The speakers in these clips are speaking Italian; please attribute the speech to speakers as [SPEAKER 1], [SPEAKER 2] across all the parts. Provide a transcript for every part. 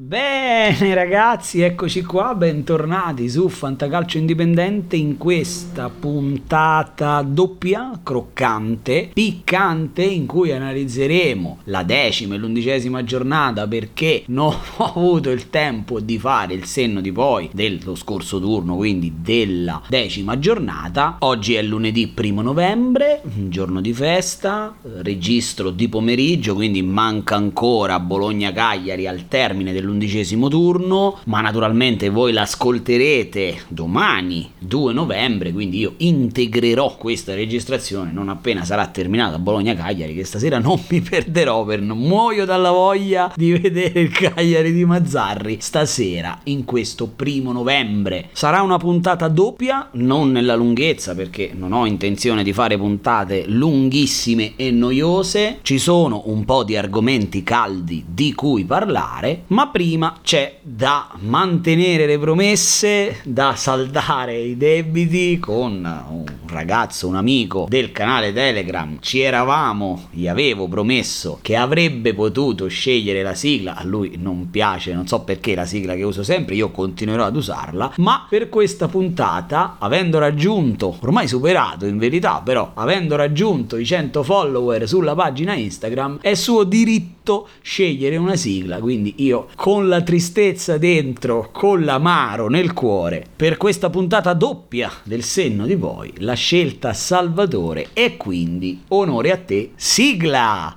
[SPEAKER 1] Bene ragazzi, eccoci qua, bentornati su Fantacalcio Indipendente in questa puntata doppia, croccante, piccante, in cui analizzeremo la decima e l'undicesima giornata perché non ho avuto il tempo di fare il senno di poi dello scorso turno, quindi della decima giornata. Oggi è lunedì primo novembre, giorno di festa, registro di pomeriggio, quindi manca ancora Bologna-Cagliari al termine del dell'undicesimo turno, ma naturalmente voi l'ascolterete domani 2 novembre, quindi io integrerò questa registrazione non appena sarà terminata Bologna-Cagliari, che stasera non mi perderò per non muoio dalla voglia di vedere il Cagliari di Mazzarri stasera in questo primo novembre. Sarà una puntata doppia, non nella lunghezza perché non ho intenzione di fare puntate lunghissime e noiose, ci sono un po' di argomenti caldi di cui parlare, ma prima c'è da mantenere le promesse, da saldare i debiti con un ragazzo, un amico del canale Telegram. Ci eravamo, gli avevo promesso che avrebbe potuto scegliere la sigla, a lui non piace, non so perché la sigla che uso sempre, io continuerò ad usarla, ma per questa puntata, avendo raggiunto, ormai superato in verità, però avendo raggiunto i 100 follower sulla pagina Instagram, è suo diritto scegliere una sigla, quindi io con la tristezza dentro, con l'amaro nel cuore, per questa puntata doppia del senno di voi, la scelta Salvatore e quindi onore a te, sigla!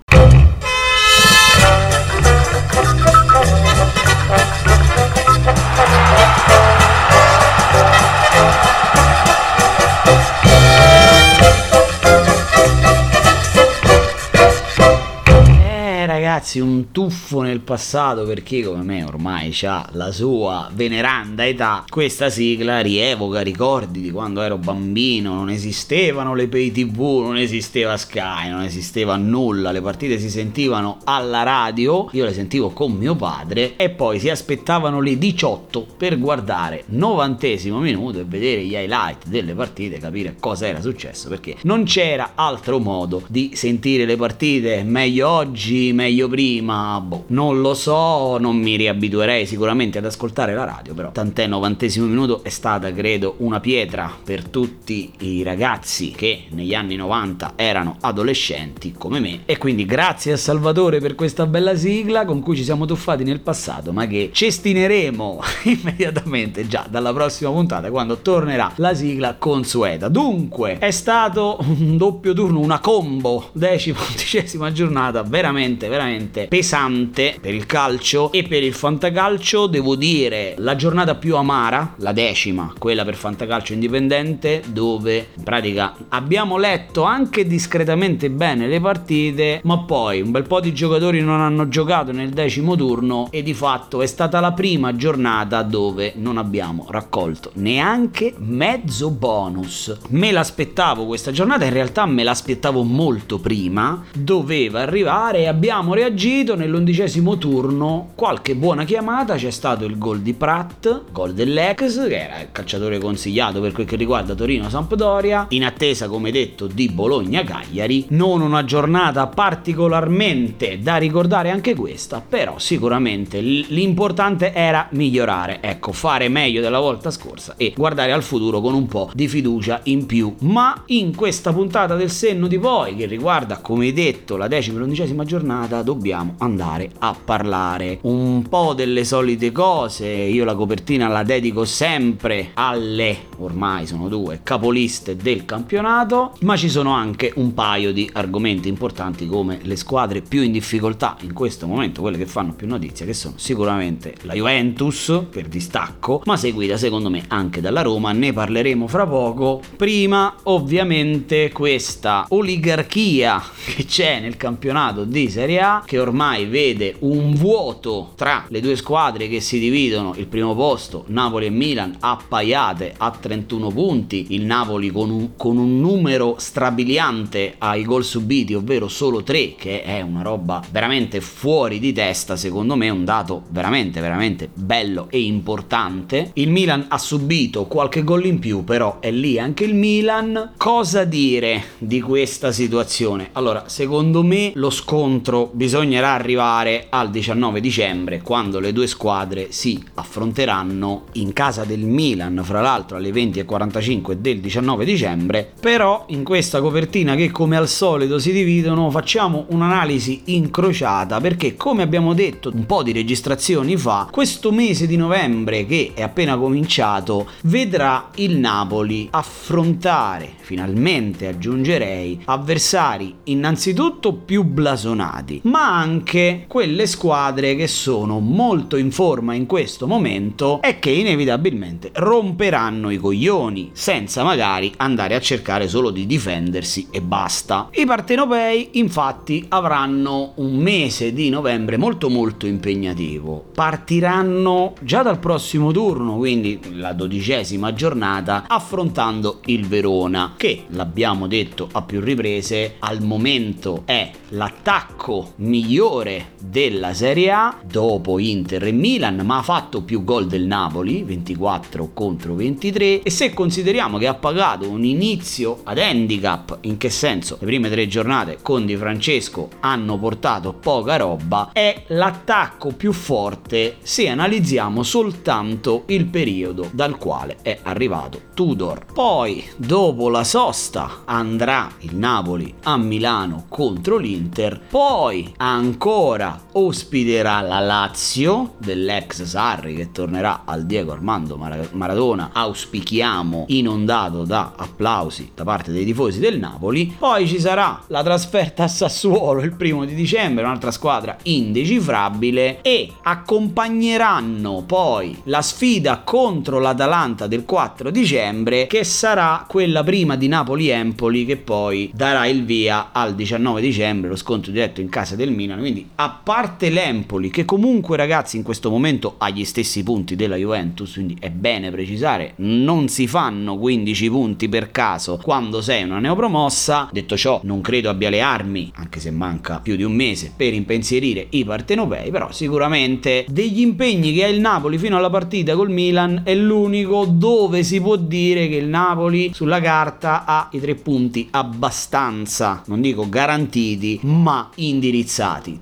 [SPEAKER 1] Ragazzi un tuffo nel passato perché come me ormai ha la sua veneranda età, questa sigla rievoca ricordi di quando ero bambino, non esistevano le pay tv, non esisteva Sky, non esisteva nulla, le partite si sentivano alla radio, io le sentivo con mio padre e poi si aspettavano le 18 per guardare 90 minuto e vedere gli highlight delle partite, capire cosa era successo perché non c'era altro modo di sentire le partite meglio oggi, meglio prima, boh, non lo so, non mi riabituerei sicuramente ad ascoltare la radio, però tant'è novantesimo minuto è stata credo una pietra per tutti i ragazzi che negli anni 90 erano adolescenti come me e quindi grazie a Salvatore per questa bella sigla con cui ci siamo tuffati nel passato ma che cestineremo immediatamente già dalla prossima puntata quando tornerà la sigla consueta. Dunque è stato un doppio turno, una combo, decima, undicesima giornata, veramente, veramente veramente pesante per il calcio e per il fantacalcio devo dire la giornata più amara, la decima, quella per fantacalcio indipendente dove in pratica abbiamo letto anche discretamente bene le partite ma poi un bel po' di giocatori non hanno giocato nel decimo turno e di fatto è stata la prima giornata dove non abbiamo raccolto neanche mezzo bonus. Me l'aspettavo questa giornata, in realtà me l'aspettavo molto prima, doveva arrivare e abbiamo reagito nell'undicesimo turno, qualche buona chiamata, c'è stato il gol di Pratt, gol dell'ex, che era il calciatore consigliato per quel che riguarda Torino-Sampdoria, in attesa come detto di Bologna-Cagliari, non una giornata particolarmente da ricordare anche questa, però sicuramente l'importante era migliorare, ecco, fare meglio della volta scorsa e guardare al futuro con un po' di fiducia in più, ma in questa puntata del senno di poi, che riguarda come detto la decima e l'undicesima giornata, dobbiamo andare a parlare un po' delle solite cose. Io la copertina la dedico sempre alle, ormai sono due, capoliste del campionato, ma ci sono anche un paio di argomenti importanti come le squadre più in difficoltà in questo momento, quelle che fanno più notizia, che sono sicuramente la Juventus per distacco, ma seguita secondo me anche dalla Roma, ne parleremo fra poco. Prima ovviamente questa oligarchia che c'è nel campionato di Serie A che ormai vede un vuoto tra le due squadre che si dividono il primo posto, Napoli e Milan, appaiate a 31 punti, il Napoli con un, con un numero strabiliante ai gol subiti, ovvero solo 3, che è una roba veramente fuori di testa, secondo me un dato veramente veramente bello e importante. Il Milan ha subito qualche gol in più, però è lì anche il Milan. Cosa dire di questa situazione? Allora, secondo me lo scontro bisogna bisognerà arrivare al 19 dicembre quando le due squadre si affronteranno in casa del Milan, fra l'altro alle 20.45 del 19 dicembre, però in questa copertina che come al solito si dividono facciamo un'analisi incrociata perché come abbiamo detto un po' di registrazioni fa, questo mese di novembre che è appena cominciato vedrà il Napoli affrontare finalmente aggiungerei avversari innanzitutto più blasonati, ma anche quelle squadre che sono molto in forma in questo momento e che inevitabilmente romperanno i coglioni senza magari andare a cercare solo di difendersi e basta. I partenopei infatti avranno un mese di novembre molto molto impegnativo. Partiranno già dal prossimo turno, quindi la dodicesima giornata, affrontando il Verona che l'abbiamo detto a più riprese al momento è l'attacco migliore della Serie A dopo Inter e Milan ma ha fatto più gol del Napoli 24 contro 23 e se consideriamo che ha pagato un inizio ad handicap in che senso? Le prime tre giornate con Di Francesco hanno portato poca roba. È l'attacco più forte se analizziamo soltanto il periodo dal quale è arrivato Tudor. Poi dopo la sosta andrà il Napoli a Milano contro l'Inter, poi ancora ospiterà la Lazio dell'ex Sarri che tornerà al Diego Armando Maradona, auspichiamo inondato da applausi da parte dei tifosi del Napoli, poi ci sarà la trasferta a Sassuolo il primo di dicembre, un'altra squadra indecifrabile e accompagneranno poi la sfida contro l'Atalanta del 4 dicembre che sarà quella prima di Napoli-Empoli che poi darà il via al 19 dicembre, lo scontro diretto in casa del Milan. Quindi, a parte l'Empoli, che comunque ragazzi in questo momento ha gli stessi punti della Juventus, quindi è bene precisare, non si fanno 15 punti per caso quando sei una neopromossa. Detto ciò, non credo abbia le armi, anche se manca più di un mese, per impensierire i partenopei, però sicuramente degli impegni che ha il Napoli fino alla partita col Milan è l'unico dove si può dire che il Napoli sulla carta ha i tre punti abbastanza, non dico garantiti, ma indirizzati.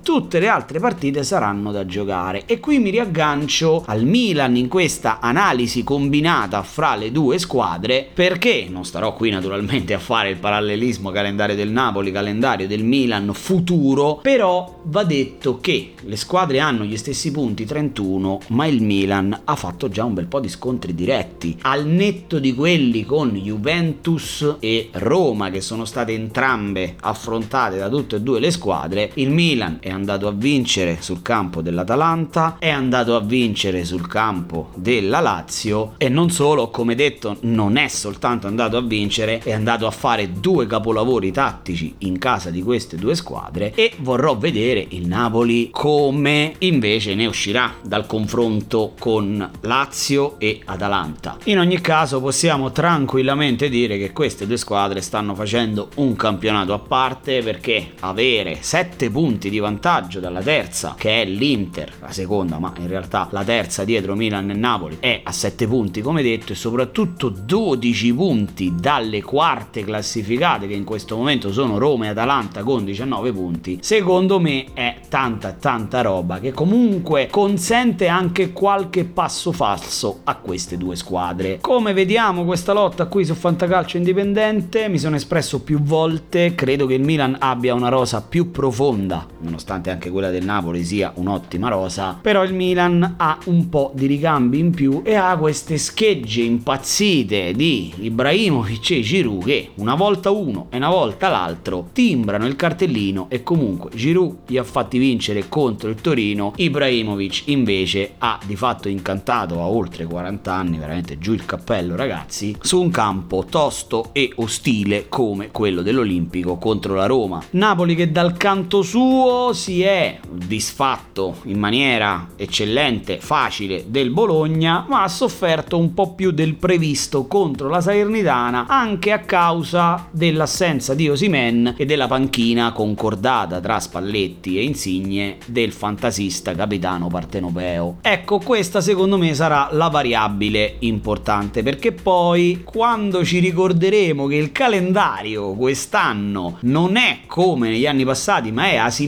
[SPEAKER 1] Tutte le altre partite saranno da giocare. E qui mi riaggancio al Milan in questa analisi combinata fra le due squadre perché non starò qui naturalmente a fare il parallelismo calendario del Napoli, calendario del Milan futuro, però va detto che le squadre hanno gli stessi punti 31, ma il Milan ha fatto già un bel po' di scontri diretti, al netto di quelli con Juventus e Roma che sono state entrambe affrontate da tutte e due le squadre, il Milan è andato a vincere sul campo dell'Atalanta, è andato a vincere sul campo della Lazio e non solo, come detto, non è soltanto andato a vincere, è andato a fare due capolavori tattici in casa di queste due squadre e vorrò vedere il Napoli come invece ne uscirà dal confronto con Lazio e Atalanta. In ogni caso possiamo tranquillamente dire che queste due squadre stanno facendo un campionato a parte perché avere 7 punti di vantaggio dalla terza, che è l'Inter, la seconda, ma in realtà la terza dietro Milan e Napoli, è a 7 punti come detto e soprattutto 12 punti dalle quarte classificate che in questo momento sono Roma e Atalanta con 19 punti, secondo me è tanta tanta roba che comunque consente anche qualche passo falso a queste due squadre. Come vediamo questa lotta qui su Fantacalcio indipendente, mi sono espresso più volte, credo che il Milan abbia una rosa più profonda, nonostante anche quella del Napoli sia un'ottima rosa, però il Milan ha un po' di ricambi in più e ha queste schegge impazzite di Ibrahimovic e Giroud che una volta uno e una volta l'altro timbrano il cartellino e comunque Giroud gli ha fatti vincere contro il Torino, Ibrahimovic invece ha di fatto incantato a oltre 40 anni, veramente giù il cappello ragazzi, su un campo tosto e ostile come quello dell'Olimpico contro la Roma. Napoli che dal canto suo si è disfatto in maniera eccellente, facile del Bologna, ma ha sofferto un po' più del previsto contro la Salernitana anche a causa dell'assenza di Osimen e della panchina concordata tra Spalletti e Insigne del fantasista capitano partenopeo. Ecco, questa secondo me sarà la variabile importante perché poi quando ci ricorderemo che il calendario quest'anno non è come negli anni passati, ma è asimmetrico,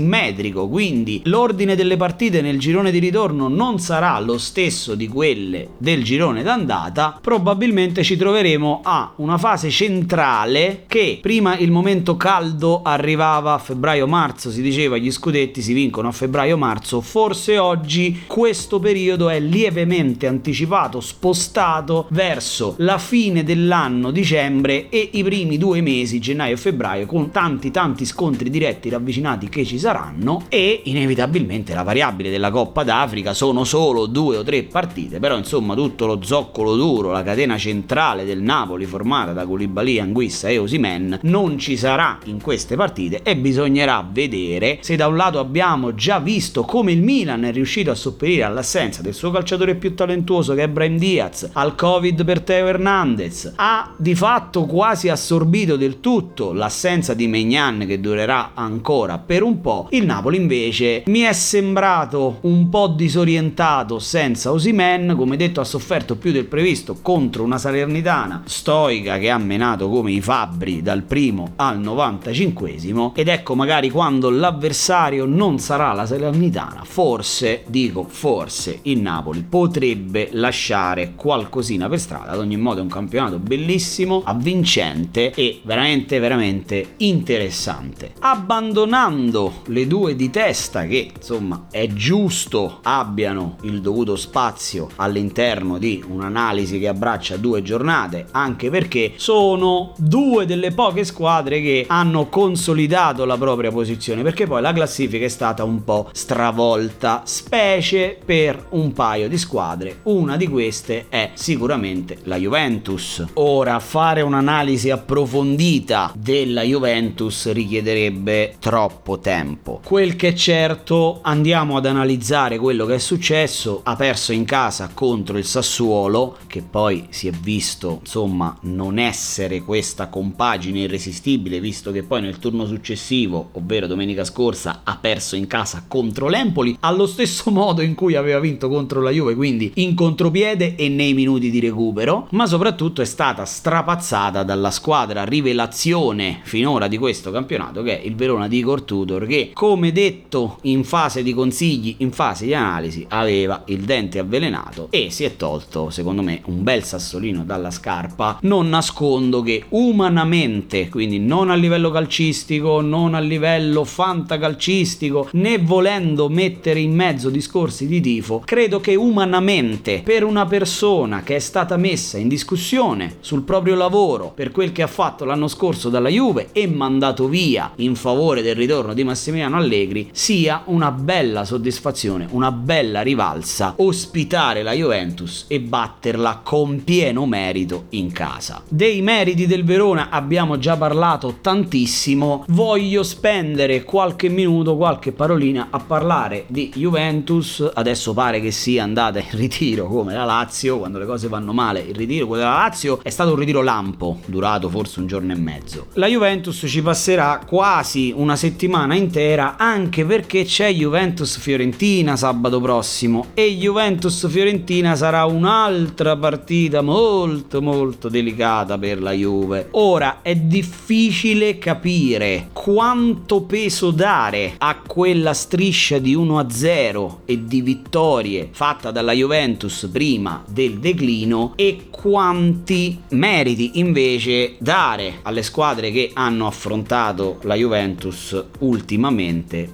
[SPEAKER 1] quindi l'ordine delle partite nel girone di ritorno non sarà lo stesso di quelle del girone d'andata, probabilmente ci troveremo a una fase centrale che prima il momento caldo arrivava a febbraio-marzo, si diceva gli scudetti si vincono a febbraio-marzo, forse oggi questo periodo è lievemente anticipato, spostato verso la fine dell'anno dicembre e i primi due mesi, gennaio e febbraio, con tanti tanti scontri diretti ravvicinati che ci saranno e inevitabilmente la variabile della Coppa d'Africa sono solo due o tre partite, però insomma tutto lo zoccolo duro, la catena centrale del Napoli formata da Koulibaly, Anguissa e Osimen non ci sarà in queste partite e bisognerà vedere se da un lato abbiamo già visto come il Milan è riuscito a sopperire all'assenza del suo calciatore più talentuoso che è Brahim Diaz, al Covid per Teo Hernandez, ha di fatto quasi assorbito del tutto l'assenza di Megnan che durerà ancora per un po', il Napoli invece mi è sembrato un po' disorientato senza Osimen, come detto ha sofferto più del previsto contro una Salernitana stoica che ha menato come i fabbri dal primo al 95 ed ecco magari quando l'avversario non sarà la Salernitana, forse, dico forse, il Napoli potrebbe lasciare qualcosina per strada, ad ogni modo è un campionato bellissimo, avvincente e veramente veramente interessante. Abbandonando le due di testa che insomma è giusto abbiano il dovuto spazio all'interno di un'analisi che abbraccia due giornate, anche perché sono due delle poche squadre che hanno consolidato la propria posizione, perché poi la classifica è stata un po' stravolta, specie per un paio di squadre. Una di queste è sicuramente la Juventus. Ora fare un'analisi approfondita della Juventus richiederebbe troppo tempo. Quel che è certo, andiamo ad analizzare quello che è successo. Ha perso in casa contro il Sassuolo, che poi si è visto, insomma, non essere questa compagine irresistibile, visto che poi nel turno successivo, ovvero domenica scorsa, ha perso in casa contro l'Empoli, allo stesso modo in cui aveva vinto contro la Juve, quindi in contropiede e nei minuti di recupero, ma soprattutto è stata strapazzata dalla squadra. Rivelazione finora di questo campionato che è il Verona di Igor che come detto in fase di consigli, in fase di analisi aveva il dente avvelenato e si è tolto secondo me un bel sassolino dalla scarpa, non nascondo che umanamente, quindi non a livello calcistico, non a livello fantacalcistico, né volendo mettere in mezzo discorsi di tifo, credo che umanamente per una persona che è stata messa in discussione sul proprio lavoro per quel che ha fatto l'anno scorso dalla Juve e mandato via in favore del ritorno di Massimiliano Allegri sia una bella soddisfazione, una bella rivalsa ospitare la Juventus e batterla con pieno merito in casa. Dei meriti del Verona abbiamo già parlato tantissimo, voglio spendere qualche minuto, qualche parolina a parlare di Juventus. Adesso pare che sia andata in ritiro come la Lazio, quando le cose vanno male, il ritiro quello della Lazio è stato un ritiro lampo, durato forse un giorno e mezzo. La Juventus ci passerà quasi una settimana intera anche perché c'è Juventus Fiorentina sabato prossimo e Juventus Fiorentina sarà un'altra partita molto molto delicata per la Juve. Ora è difficile capire quanto peso dare a quella striscia di 1-0 e di vittorie fatta dalla Juventus prima del declino e quanti meriti invece dare alle squadre che hanno affrontato la Juventus ultimamente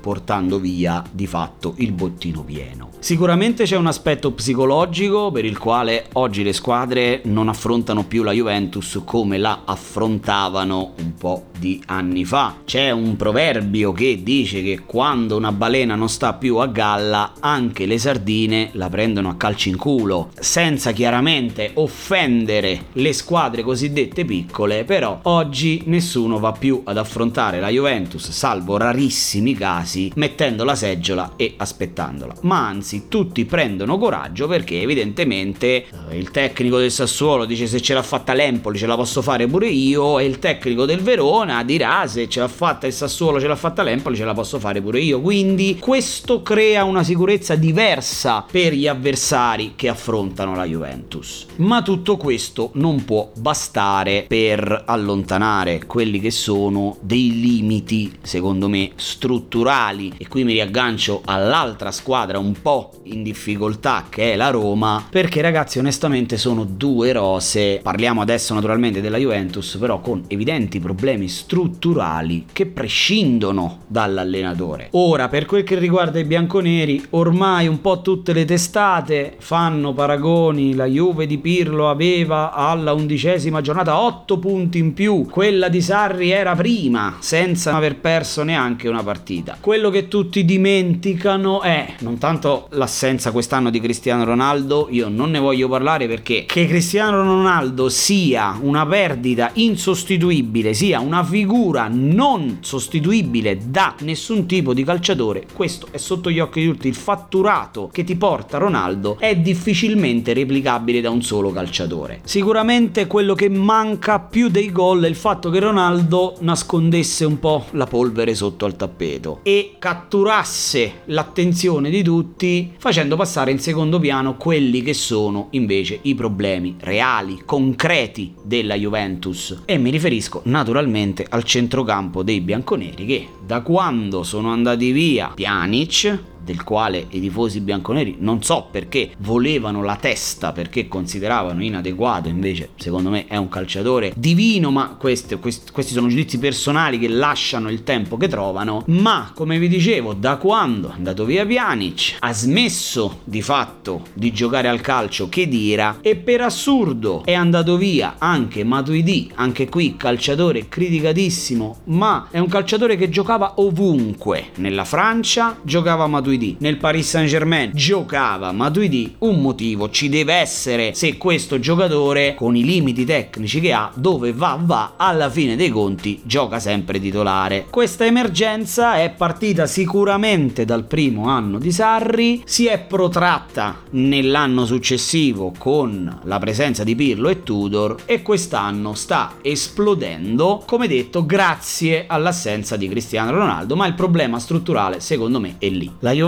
[SPEAKER 1] portando via di fatto il bottino pieno. Sicuramente c'è un aspetto psicologico per il quale oggi le squadre non affrontano più la Juventus come la affrontavano un po' di anni fa. C'è un proverbio che dice che quando una balena non sta più a galla, anche le sardine la prendono a calci in culo, senza chiaramente offendere le squadre cosiddette piccole, però oggi nessuno va più ad affrontare la Juventus, salvo rarissimi casi, mettendo la seggiola e aspettandola. Ma anzi, tutti prendono coraggio perché evidentemente eh, il tecnico del Sassuolo dice se ce l'ha fatta l'Empoli ce la posso fare pure io e il tecnico del Verona dirà se ce l'ha fatta il Sassuolo, ce l'ha fatta l'Empoli, ce la posso fare pure io. Quindi questo crea una sicurezza diversa per gli avversari che affrontano la Juventus. Ma tutto questo non può bastare per allontanare quelli che sono dei limiti, secondo me, strutturali. E qui mi riaggancio all'altra squadra un po' in difficoltà che è la Roma, perché ragazzi onestamente sono due rose, parliamo adesso naturalmente della Juventus, però con evidenti problemi strutturali che prescindono dall'allenatore. Ora, per quel che riguarda i bianconeri, ormai un po' tutte le testate fanno paragoni, la Juve di Pirlo aveva alla undicesima giornata 8 punti in più, quella di Sarri era prima, senza aver perso neanche una partita. Quello che tutti dimenticano è non tanto l'assenza quest'anno di Cristiano Ronaldo, io non ne voglio parlare perché che Cristiano Ronaldo sia una perdita insostituibile, sia una figura non sostituibile da nessun tipo di calciatore, questo è sotto gli occhi di tutti. Il fatturato che ti porta Ronaldo è difficilmente replicabile da un solo calciatore. Sicuramente quello che manca più dei gol è il fatto che Ronaldo nascondesse un po' la polvere sotto al tappeto. E catturasse l'attenzione di tutti facendo passare in secondo piano quelli che sono invece i problemi reali, concreti della Juventus. E mi riferisco naturalmente al centrocampo dei bianconeri che da quando sono andati via Pjanic del quale i tifosi bianconeri non so perché volevano la testa perché consideravano inadeguato, invece secondo me è un calciatore divino, ma questi, questi sono giudizi personali che lasciano il tempo che trovano, ma come vi dicevo, da quando è andato via Pjanic ha smesso di fatto di giocare al calcio che dira e per assurdo è andato via anche Matuidi, anche qui calciatore criticatissimo, ma è un calciatore che giocava ovunque, nella Francia giocava Matuidi Matuidi nel Paris Saint Germain giocava Matuidi, un motivo ci deve essere se questo giocatore con i limiti tecnici che ha, dove va va, alla fine dei conti gioca sempre titolare. Questa emergenza è partita sicuramente dal primo anno di Sarri, si è protratta nell'anno successivo con la presenza di Pirlo e Tudor e quest'anno sta esplodendo, come detto, grazie all'assenza di Cristiano Ronaldo, ma il problema strutturale secondo me è lì. La Juventus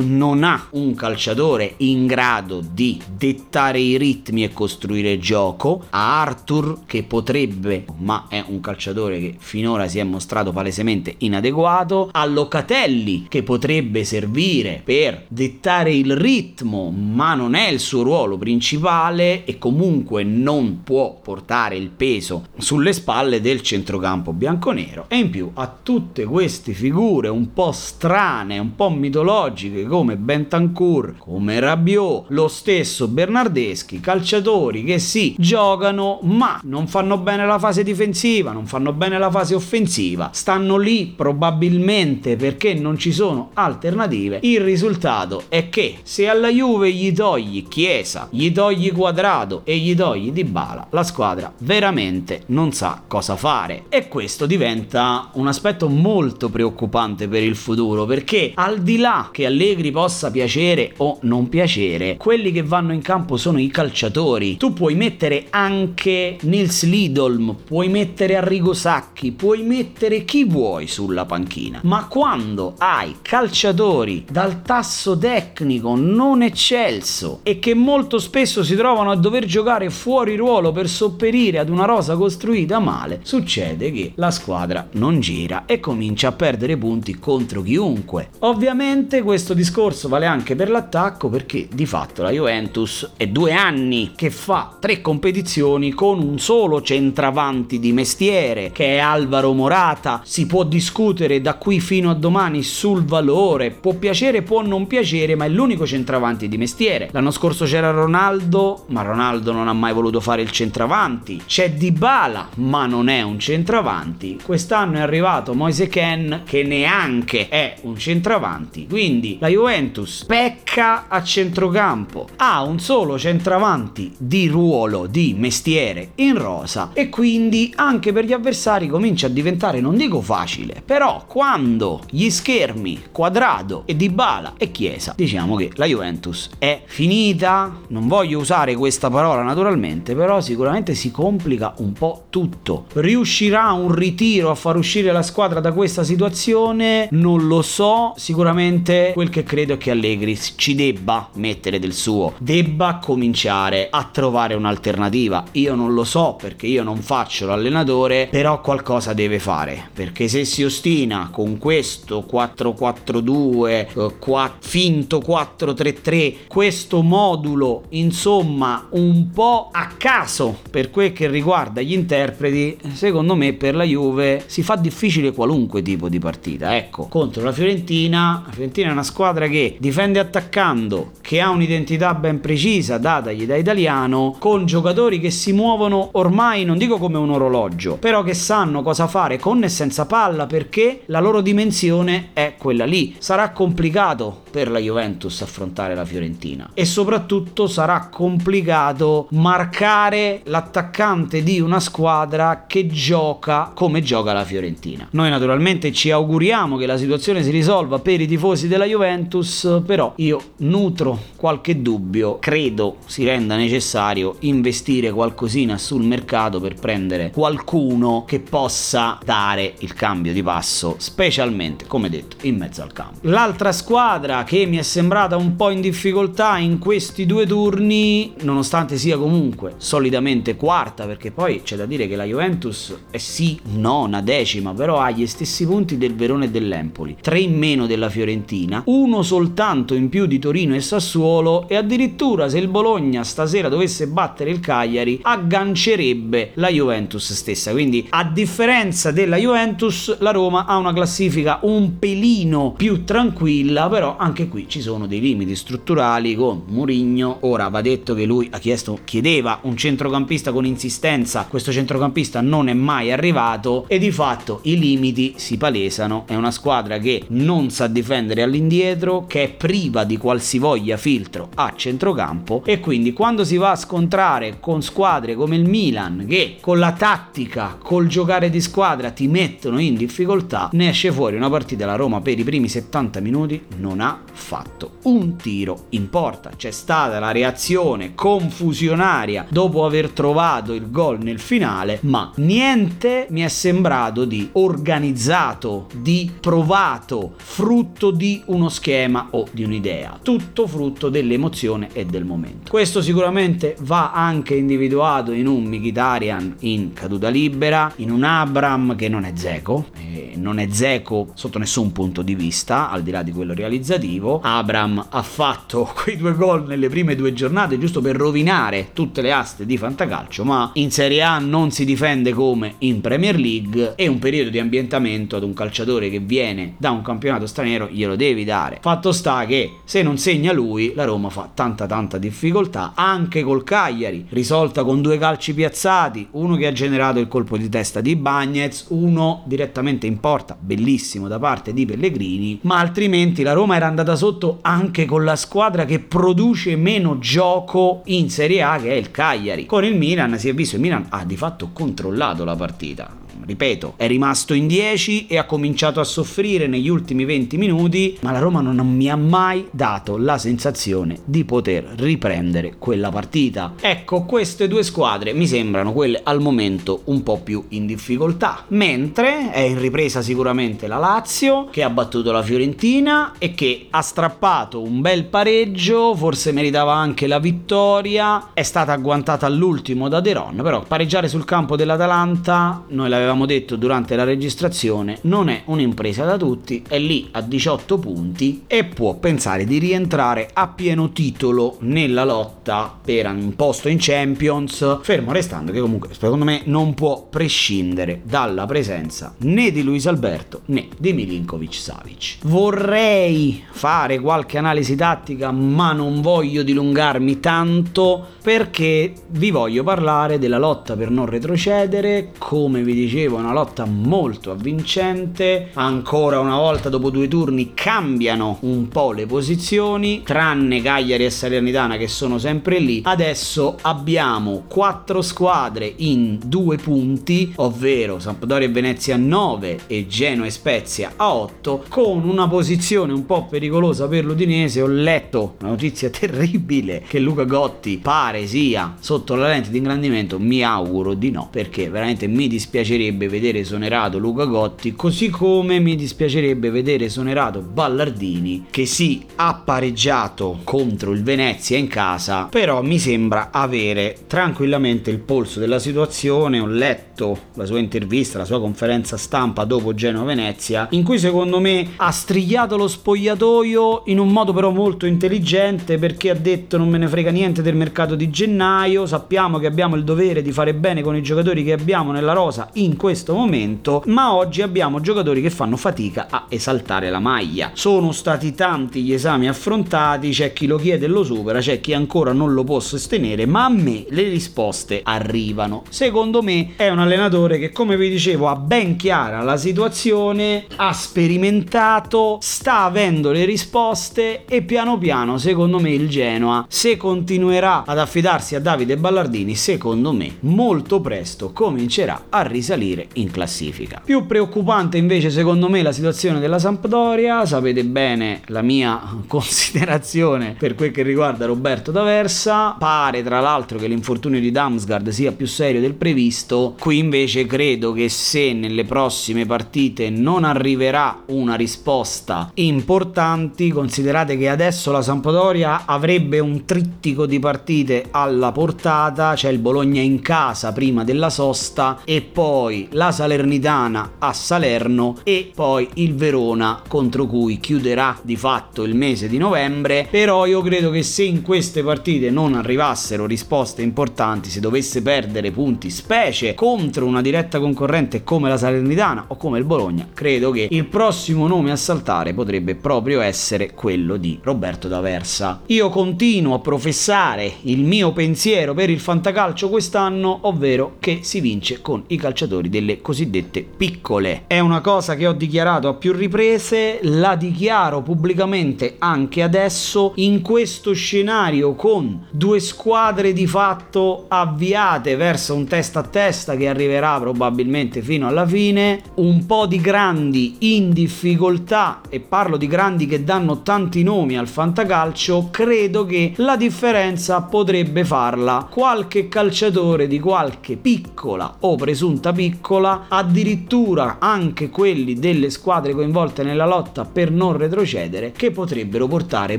[SPEAKER 1] non ha un calciatore in grado di dettare i ritmi e costruire gioco, ha Arthur che potrebbe, ma è un calciatore che finora si è mostrato palesemente inadeguato, ha Locatelli che potrebbe servire per dettare il ritmo, ma non è il suo ruolo principale e comunque non può portare il peso sulle spalle del centrocampo bianconero. E in più ha tutte queste figure un po' strane, un po' mitologiche mitologiche come Bentancur, come Rabiot, lo stesso Bernardeschi, calciatori che si giocano ma non fanno bene la fase difensiva, non fanno bene la fase offensiva, stanno lì probabilmente perché non ci sono alternative. Il risultato è che se alla Juve gli togli Chiesa, gli togli Quadrado e gli togli Dybala, la squadra veramente non sa cosa fare e questo diventa un aspetto molto preoccupante per il futuro perché al di là che Allegri possa piacere o non piacere, quelli che vanno in campo sono i calciatori. Tu puoi mettere anche Nils Lidolm, puoi mettere Arrigo Sacchi, puoi mettere chi vuoi sulla panchina, ma quando hai calciatori dal tasso tecnico non eccelso e che molto spesso si trovano a dover giocare fuori ruolo per sopperire ad una rosa costruita male, succede che la squadra non gira e comincia a perdere punti contro chiunque. Ovviamente Ovviamente questo discorso vale anche per l'attacco perché di fatto la Juventus è due anni che fa tre competizioni con un solo centravanti di mestiere che è Alvaro Morata. Si può discutere da qui fino a domani sul valore, può piacere, può non piacere, ma è l'unico centravanti di mestiere. L'anno scorso c'era Ronaldo, ma Ronaldo non ha mai voluto fare il centravanti. C'è Dybala, ma non è un centravanti. Quest'anno è arrivato Moise Ken che neanche è un centravanti avanti. Quindi la Juventus pecca a centrocampo, ha un solo centravanti di ruolo, di mestiere in rosa e quindi anche per gli avversari comincia a diventare, non dico facile, però quando gli schermi Quadrado e Dybala e Chiesa, diciamo che la Juventus è finita, non voglio usare questa parola naturalmente, però sicuramente si complica un po' tutto. Riuscirà un ritiro a far uscire la squadra da questa situazione? Non lo so, sicuramente quel che credo è che Allegri ci debba mettere del suo, debba cominciare a trovare un'alternativa. Io non lo so perché io non faccio l'allenatore, però qualcosa deve fare, perché se si ostina con questo 4-4-2, 4, finto 4-3-3, questo modulo, insomma, un po' a caso per quel che riguarda gli interpreti, secondo me per la Juve si fa difficile qualunque tipo di partita. Ecco, contro la Fiorentina, Fiorentina è una squadra che difende attaccando, che ha un'identità ben precisa datagli da italiano, con giocatori che si muovono ormai, non dico come un orologio, però che sanno cosa fare con e senza palla perché la loro dimensione è quella lì. Sarà complicato per la Juventus affrontare la Fiorentina e soprattutto sarà complicato marcare l'attaccante di una squadra che gioca come gioca la Fiorentina. Noi naturalmente ci auguriamo che la situazione si risolva per i tifosi della Juventus, però io nutro qualche dubbio, credo si renda necessario investire qualcosina sul mercato per prendere qualcuno che possa dare il cambio di passo, specialmente come detto in mezzo al campo. L'altra squadra che mi è sembrata un po' in difficoltà in questi due turni, nonostante sia comunque solidamente quarta, perché poi c'è da dire che la Juventus è sì nona, decima, però ha gli stessi punti del Verone e dell'Empoli, tre in meno della Fiorentina, uno soltanto in più di Torino e Sassuolo e addirittura se il Bologna stasera dovesse battere il Cagliari aggancerebbe la Juventus stessa, quindi a differenza della Juventus la Roma ha una classifica un pelino più tranquilla, però anche qui ci sono dei limiti strutturali con Mourinho, ora va detto che lui ha chiesto, chiedeva un centrocampista con insistenza, questo centrocampista non è mai arrivato e di fatto i limiti si palesano, è una squadra che non sa difendere all'indietro, che è priva di qualsivoglia filtro a centrocampo e quindi quando si va a scontrare con squadre come il Milan che con la tattica, col giocare di squadra ti mettono in difficoltà, ne esce fuori una partita la Roma per i primi 70 minuti non ha fatto un tiro in porta. C'è stata la reazione confusionaria dopo aver trovato il gol nel finale, ma niente mi è sembrato di organizzato, di provato, frutto di uno schema o di un'idea. Tutto frutto dell'emozione e del momento. Questo sicuramente va anche individuato in un Mkhitaryan in caduta libera, in un Abram che non è Zeco, eh, non è Zeco sotto nessun punto di vista, al di là di quello realizzativo. Abram ha fatto quei due gol nelle prime due giornate giusto per rovinare tutte le aste di fantacalcio, ma in Serie A non si difende come in Premier League e un periodo di ambientamento ad un calciatore che viene da un campionato straniero glielo devi dare. Fatto sta che se non segna lui, la Roma fa tanta tanta difficoltà anche col Cagliari, risolta con due calci piazzati, uno che ha generato il colpo di testa di Bagnez, uno direttamente in porta, bellissimo da parte di Pellegrini, ma altrimenti la Roma era andata sotto anche con la squadra che produce meno gioco in Serie A che è il Cagliari. Con il Milan si è visto il Milan ha di fatto controllato la partita ripeto, è rimasto in 10 e ha cominciato a soffrire negli ultimi 20 minuti, ma la Roma non mi ha mai dato la sensazione di poter riprendere quella partita. Ecco, queste due squadre mi sembrano quelle al momento un po' più in difficoltà, mentre è in ripresa sicuramente la Lazio che ha battuto la Fiorentina e che ha strappato un bel pareggio, forse meritava anche la vittoria, è stata agguantata all'ultimo da Deron, però pareggiare sul campo dell'Atalanta noi l'avevamo avevamo detto durante la registrazione, non è un'impresa da tutti, è lì a 18 punti e può pensare di rientrare a pieno titolo nella lotta per un posto in Champions, fermo restando che comunque secondo me non può prescindere dalla presenza né di Luis Alberto né di Milinkovic Savic. Vorrei fare qualche analisi tattica, ma non voglio dilungarmi tanto perché vi voglio parlare della lotta per non retrocedere, come vi dicevo dicevo una lotta molto avvincente, ancora una volta dopo due turni cambiano un po' le posizioni, tranne Cagliari e Salernitana che sono sempre lì, adesso abbiamo quattro squadre in due punti, ovvero Sampdoria e Venezia a 9 e Genoa e Spezia a 8, con una posizione un po' pericolosa per l'Udinese, ho letto una notizia terribile che Luca Gotti pare sia sotto la lente di ingrandimento, mi auguro di no, perché veramente mi dispiacerebbe vedere esonerato Luca Gotti, così come mi dispiacerebbe vedere esonerato Ballardini che si ha pareggiato contro il Venezia in casa, però mi sembra avere tranquillamente il polso della situazione, ho letto la sua intervista, la sua conferenza stampa dopo Genova-Venezia, in cui secondo me ha strigliato lo spogliatoio in un modo però molto intelligente perché ha detto non me ne frega niente del mercato di gennaio, sappiamo che abbiamo il dovere di fare bene con i giocatori che abbiamo nella rosa in questo momento, ma oggi abbiamo giocatori che fanno fatica a esaltare la maglia. Sono stati tanti gli esami affrontati, c'è chi lo chiede e lo supera, c'è chi ancora non lo può sostenere, ma a me le risposte arrivano. Secondo me è un allenatore che come vi dicevo ha ben chiara la situazione, ha sperimentato, sta avendo le risposte e piano piano secondo me il Genoa se continuerà ad affidarsi a Davide Ballardini secondo me molto presto comincerà a risalire in classifica. Più preoccupante invece secondo me la situazione della Sampdoria, sapete bene la mia considerazione per quel che riguarda Roberto D'Aversa, pare tra l'altro che l'infortunio di Damsgaard sia più serio del previsto, qui invece credo che se nelle prossime partite non arriverà una risposta importante, considerate che adesso la Sampdoria avrebbe un trittico di partite alla portata, c'è il Bologna in casa prima della sosta e poi la Salernitana a Salerno e poi il Verona contro cui chiuderà di fatto il mese di novembre, però io credo che se in queste partite non arrivassero risposte importanti, se dovesse perdere punti specie contro una diretta concorrente come la Salernitana o come il Bologna, credo che il prossimo nome a saltare potrebbe proprio essere quello di Roberto D'Aversa. Io continuo a professare il mio pensiero per il fantacalcio quest'anno, ovvero che si vince con i calciatori delle cosiddette piccole. È una cosa che ho dichiarato a più riprese, la dichiaro pubblicamente anche adesso in questo scenario con due squadre di fatto avviate verso un testa a testa che arriverà probabilmente fino alla fine, un po' di grandi in difficoltà e parlo di grandi che danno tanti nomi al fantacalcio, credo che la differenza potrebbe farla qualche calciatore di qualche piccola o presunta piccola, addirittura anche quelli delle squadre coinvolte nella lotta per non retrocedere, che potrebbero portare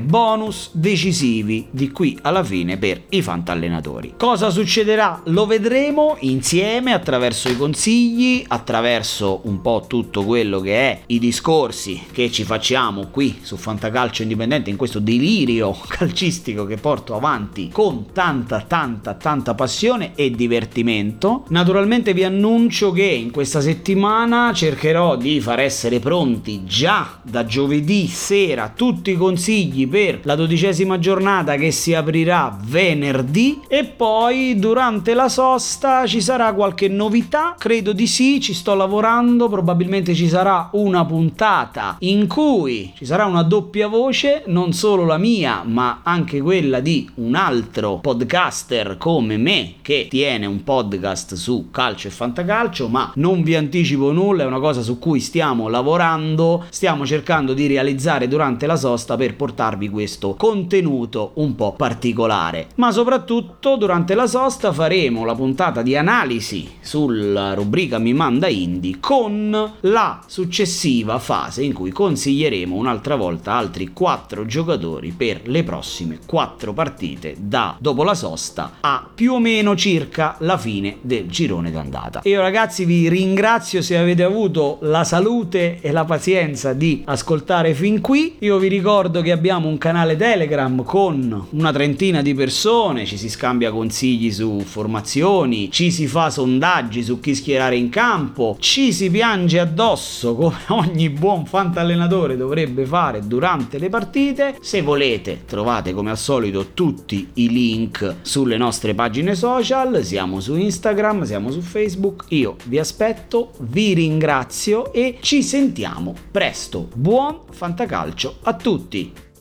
[SPEAKER 1] bonus decisivi di qui alla fine per i fantallenatori. Cosa succederà? Lo vedremo insieme attraverso i consigli, attraverso un po' tutto quello che è i discorsi che ci facciamo qui su Fantacalcio Indipendente in questo delirio calcistico che porto avanti con tanta tanta tanta passione e divertimento. Naturalmente vi annuncio che in questa settimana cercherò di far essere pronti già da giovedì sera tutti i consigli per la dodicesima giornata che si aprirà venerdì. E poi durante la sosta ci sarà qualche novità, credo di sì, ci sto lavorando, probabilmente ci sarà una puntata in cui ci sarà una doppia voce, non solo la mia, ma anche quella di un altro podcaster come me che tiene un podcast su calcio e fantacalcio, ma non vi anticipo nulla, è una cosa su cui stiamo lavorando, stiamo cercando di realizzare durante la sosta per portarvi questo contenuto un po' particolare. Ma soprattutto durante la sosta faremo la puntata di analisi sulla rubrica Mi manda Indie con la successiva fase in cui consiglieremo un'altra volta altri 4 giocatori per le prossime 4 partite da dopo la sosta a più o meno circa la fine del girone d'andata. Io ragazzi vi ringrazio se avete avuto la salute e la pazienza di ascoltare fin qui. Io vi ricordo che abbiamo un canale Telegram con una trentina di persone, ci si scambia consigli su formazioni, ci si fa sondaggi su chi schierare in campo, ci si piange addosso come ogni buon fantallenatore dovrebbe fare durante le partite. Se volete trovate come al solito tutti i link sulle nostre pagine social, siamo su Instagram, siamo su Facebook, io Vi aspetto, vi ringrazio e ci sentiamo presto. Buon fantacalcio a tutti!